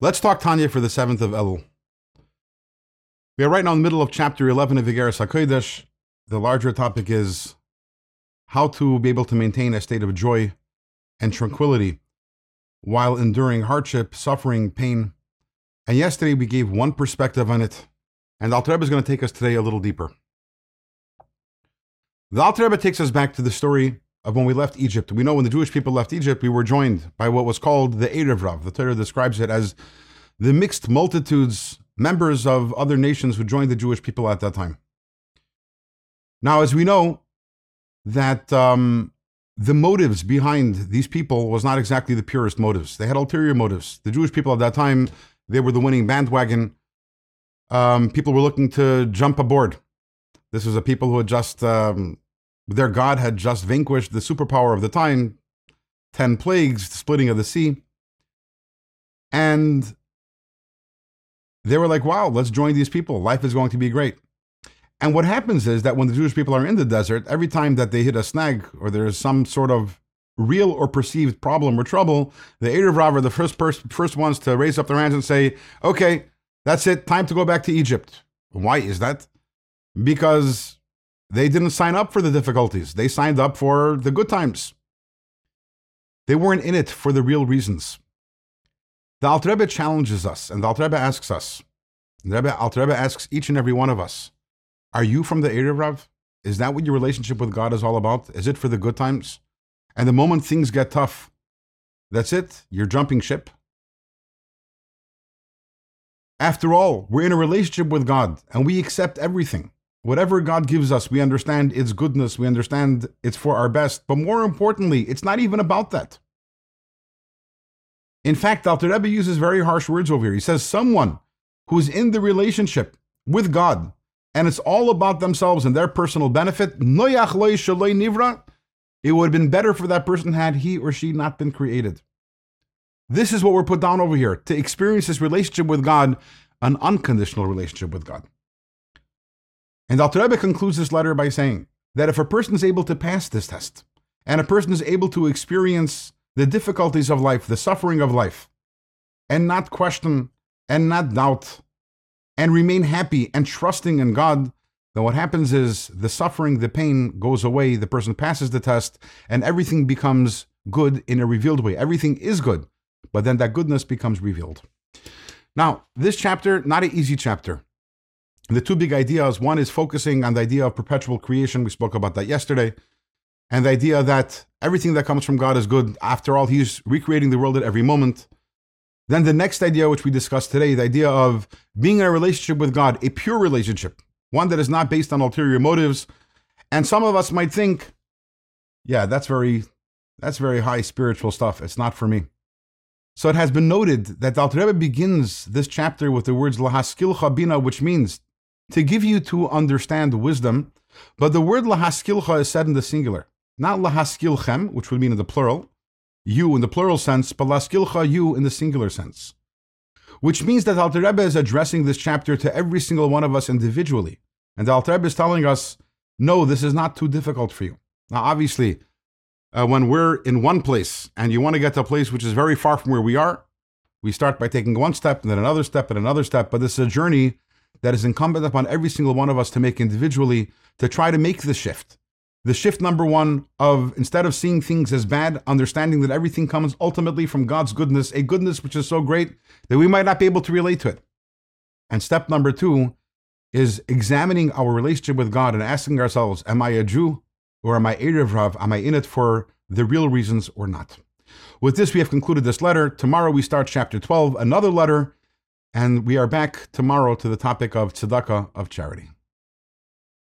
Let's talk Tanya for the 7th of Elul. We are right now in the middle of chapter 11 of Igeres HaKodesh. The larger topic is how to be able to maintain a state of joy and tranquility while enduring hardship, suffering, pain. And yesterday we gave one perspective on it, and Alter Rebbe is going to take us today a little deeper. The Alter Rebbe takes us back to the story when we left Egypt. We know when the Jewish people left Egypt, we were joined by what was called the Erev Rav. The Torah describes it as the mixed multitudes, members of other nations who joined the Jewish people at that time. Now, as we know, that um, the motives behind these people was not exactly the purest motives. They had ulterior motives. The Jewish people at that time, they were the winning bandwagon. Um, people were looking to jump aboard. This was a people who had just um, their God had just vanquished the superpower of the time, 10 plagues, the splitting of the sea. And they were like, wow, let's join these people. Life is going to be great. And what happens is that when the Jewish people are in the desert, every time that they hit a snag or there's some sort of real or perceived problem or trouble, the Erev Rav are the first, pers- first ones to raise up their hands and say, okay, that's it, time to go back to Egypt. Why is that? Because they didn't sign up for the difficulties. They signed up for the good times. They weren't in it for the real reasons. The Alter Rebbe challenges us, and the Alter Rebbe asks us, Rebbe, Alter Rebbe asks each and every one of us, are you from the Erev Rav? Is that what your relationship with God is all about? Is it for the good times? And the moment things get tough, that's it? You're jumping ship? After all, we're in a relationship with God and we accept everything. Whatever God gives us, we understand its goodness, we understand it's for our best. But more importantly, it's not even about that. In fact, Alter Rebbe uses very harsh words over here. He says, someone who's in the relationship with God, and it's all about themselves and their personal benefit, it would have been better for that person had he or she not been created. This is what we're put down over here to experience this relationship with God, an unconditional relationship with God. And Alter Rebbe concludes this letter by saying that if a person is able to pass this test, and a person is able to experience the difficulties of life, the suffering of life, and not question and not doubt, and remain happy and trusting in God, then what happens is the suffering, the pain goes away, the person passes the test, and everything becomes good in a revealed way. Everything is good, but then that goodness becomes revealed. Now, this chapter, not an easy chapter the two big ideas one is focusing on the idea of perpetual creation. We spoke about that yesterday. And the idea that everything that comes from God is good. After all, He's recreating the world at every moment. Then the next idea, which we discussed today, the idea of being in a relationship with God, a pure relationship, one that is not based on ulterior motives. And some of us might think, yeah, that's very, that's very high spiritual stuff. It's not for me. So it has been noted that the Alter Rebbe begins this chapter with the words "lahaskilcha bina," which means to give you to understand wisdom, but the word lahaskilcha is said in the singular, not lahaskilchem, which would mean in the plural, you in the plural sense, but lahaskilcha you in the singular sense. Which means that Alter Rebbe is addressing this chapter to every single one of us individually. And Alter Rebbe is telling us, no, this is not too difficult for you. Now, obviously, uh, when we're in one place and you want to get to a place which is very far from where we are, we start by taking one step and then another step and another step. But this is a journey that is incumbent upon every single one of us to make individually to try to make the shift. The shift number one of instead of seeing things as bad, understanding that everything comes ultimately from God's goodness, a goodness which is so great that we might not be able to relate to it. And step number two is examining our relationship with God and asking ourselves, am I a Jew or am I a Rav? Am I in it for the real reasons or not? With this, we have concluded this letter. Tomorrow we start chapter 12, another letter and we are back tomorrow to the topic of tzedakah of charity.